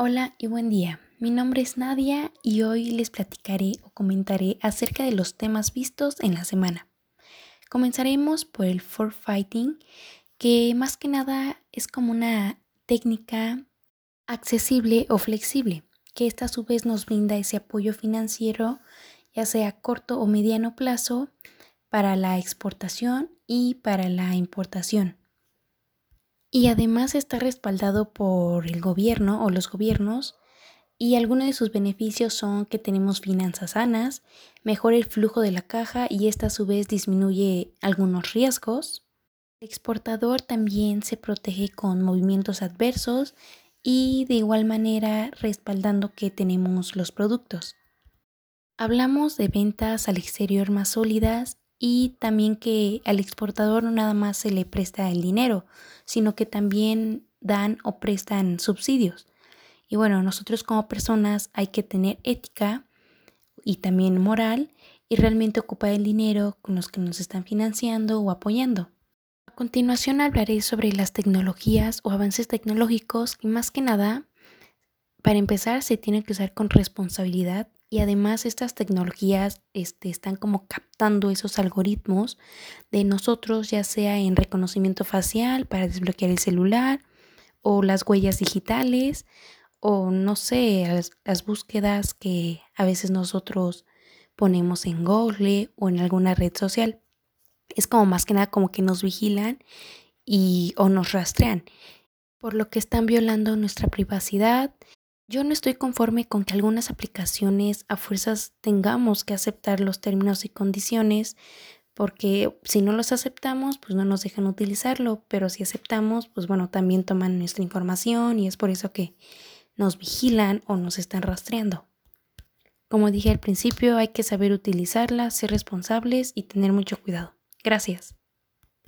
Hola y buen día. Mi nombre es Nadia y hoy les platicaré o comentaré acerca de los temas vistos en la semana. Comenzaremos por el fighting, que más que nada es como una técnica accesible o flexible, que esta a su vez nos brinda ese apoyo financiero, ya sea a corto o mediano plazo, para la exportación y para la importación. Y además está respaldado por el gobierno o los gobiernos y algunos de sus beneficios son que tenemos finanzas sanas, mejora el flujo de la caja y esta a su vez disminuye algunos riesgos. El exportador también se protege con movimientos adversos y de igual manera respaldando que tenemos los productos. Hablamos de ventas al exterior más sólidas y también que al exportador no nada más se le presta el dinero, sino que también dan o prestan subsidios. Y bueno, nosotros como personas hay que tener ética y también moral y realmente ocupar el dinero con los que nos están financiando o apoyando. A continuación hablaré sobre las tecnologías o avances tecnológicos y más que nada, para empezar, se tiene que usar con responsabilidad y además estas tecnologías este, están como captando esos algoritmos de nosotros, ya sea en reconocimiento facial para desbloquear el celular o las huellas digitales o no sé, las, las búsquedas que a veces nosotros ponemos en Google o en alguna red social. Es como más que nada como que nos vigilan y o nos rastrean, por lo que están violando nuestra privacidad yo no estoy conforme con que algunas aplicaciones a fuerzas tengamos que aceptar los términos y condiciones porque si no los aceptamos, pues no nos dejan utilizarlo, pero si aceptamos, pues bueno, también toman nuestra información y es por eso que nos vigilan o nos están rastreando. Como dije al principio, hay que saber utilizarlas, ser responsables y tener mucho cuidado. Gracias.